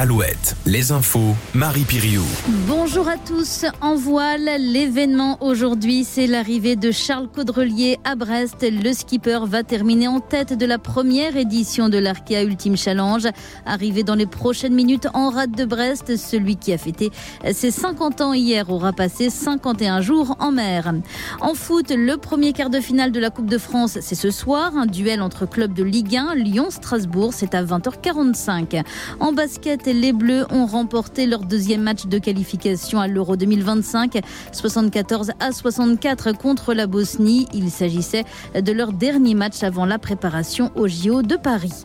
Alouette, les infos, Marie Piriou. Bonjour à tous. En voile, l'événement aujourd'hui, c'est l'arrivée de Charles Caudrelier à Brest. Le skipper va terminer en tête de la première édition de l'Arkea Ultime Challenge. Arrivé dans les prochaines minutes en rade de Brest, celui qui a fêté ses 50 ans hier aura passé 51 jours en mer. En foot, le premier quart de finale de la Coupe de France, c'est ce soir. Un duel entre clubs de Ligue 1, Lyon-Strasbourg, c'est à 20h45. En basket, les Bleus ont remporté leur deuxième match de qualification à l'Euro 2025, 74 à 64 contre la Bosnie. Il s'agissait de leur dernier match avant la préparation au JO de Paris.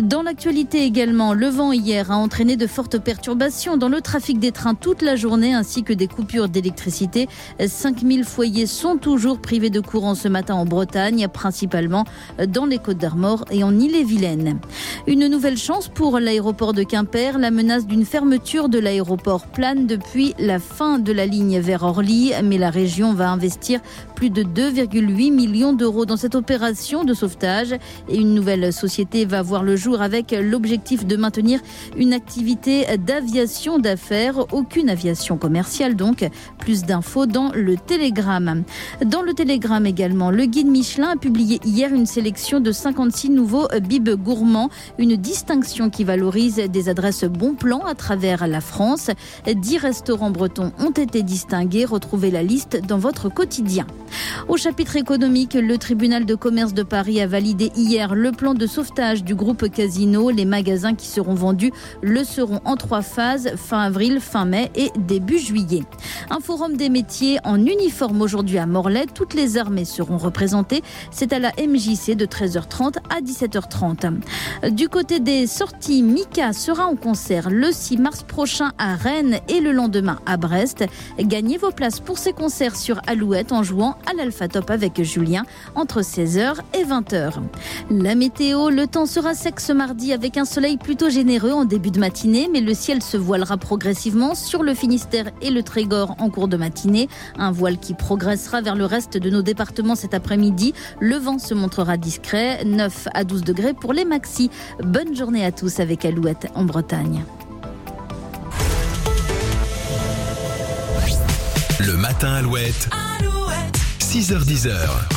Dans l'actualité également, le vent hier a entraîné de fortes perturbations dans le trafic des trains toute la journée ainsi que des coupures d'électricité. 5000 foyers sont toujours privés de courant ce matin en Bretagne, principalement dans les Côtes d'Armor et en Ille-et-Vilaine. Une nouvelle chance pour l'aéroport de Quimper. La menace d'une fermeture de l'aéroport plane depuis la fin de la ligne vers Orly, mais la région va investir plus de 2,8 millions d'euros dans cette opération de sauvetage et une nouvelle société va voir le jour avec l'objectif de maintenir une activité d'aviation d'affaires, aucune aviation commerciale donc. Plus d'infos dans le Télégramme. Dans le Télégramme également, le guide Michelin a publié hier une sélection de 56 nouveaux bibes gourmands, une distinction qui valorise des adresses bon plan à travers la France. 10 restaurants bretons ont été distingués. Retrouvez la liste dans votre quotidien. Au chapitre économique, le tribunal de commerce de Paris a validé hier le plan de sauvetage du groupe Casino. Les magasins qui seront vendus le seront en trois phases, fin avril, fin mai et début juillet. Un forum des métiers en uniforme aujourd'hui à Morlaix. Toutes les armées seront représentées. C'est à la MJC de 13h30 à 17h30. Du côté des sorties, Mika sera en concert le 6 mars prochain à Rennes et le lendemain à Brest. Gagnez vos places pour ces concerts sur Alouette en jouant à l'Alpha Top avec Julien entre 16h et 20h. La météo, le temps sera sec ce mardi avec un soleil plutôt généreux en début de matinée, mais le ciel se voilera progressivement sur le Finistère et le Trégor en cours de matinée. Un voile qui progressera vers le reste de nos départements cet après-midi. Le vent se montrera discret, 9 à 12 degrés pour les maxis. Bonne journée à tous avec Alouette en Bretagne. Le matin Alouette. Alouette, 6h10.